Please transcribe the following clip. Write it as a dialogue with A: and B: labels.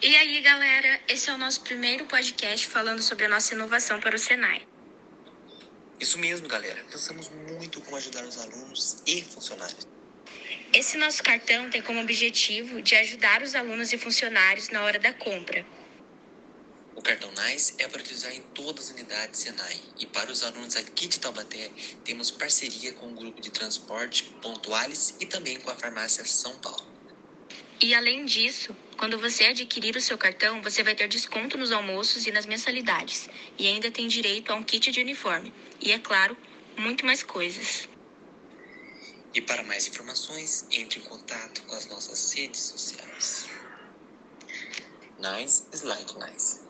A: E aí, galera, esse é o nosso primeiro podcast falando sobre a nossa inovação para o Senai.
B: Isso mesmo, galera. Pensamos muito como ajudar os alunos e funcionários.
A: Esse nosso cartão tem como objetivo de ajudar os alunos e funcionários na hora da compra.
B: O cartão NICE é para utilizar em todas as unidades Senai. E para os alunos aqui de Taubaté, temos parceria com o grupo de transporte Pontuales e também com a farmácia São Paulo.
A: E além disso, quando você adquirir o seu cartão, você vai ter desconto nos almoços e nas mensalidades, e ainda tem direito a um kit de uniforme, e é claro, muito mais coisas.
B: E para mais informações, entre em contato com as nossas redes sociais. Nice is like nice.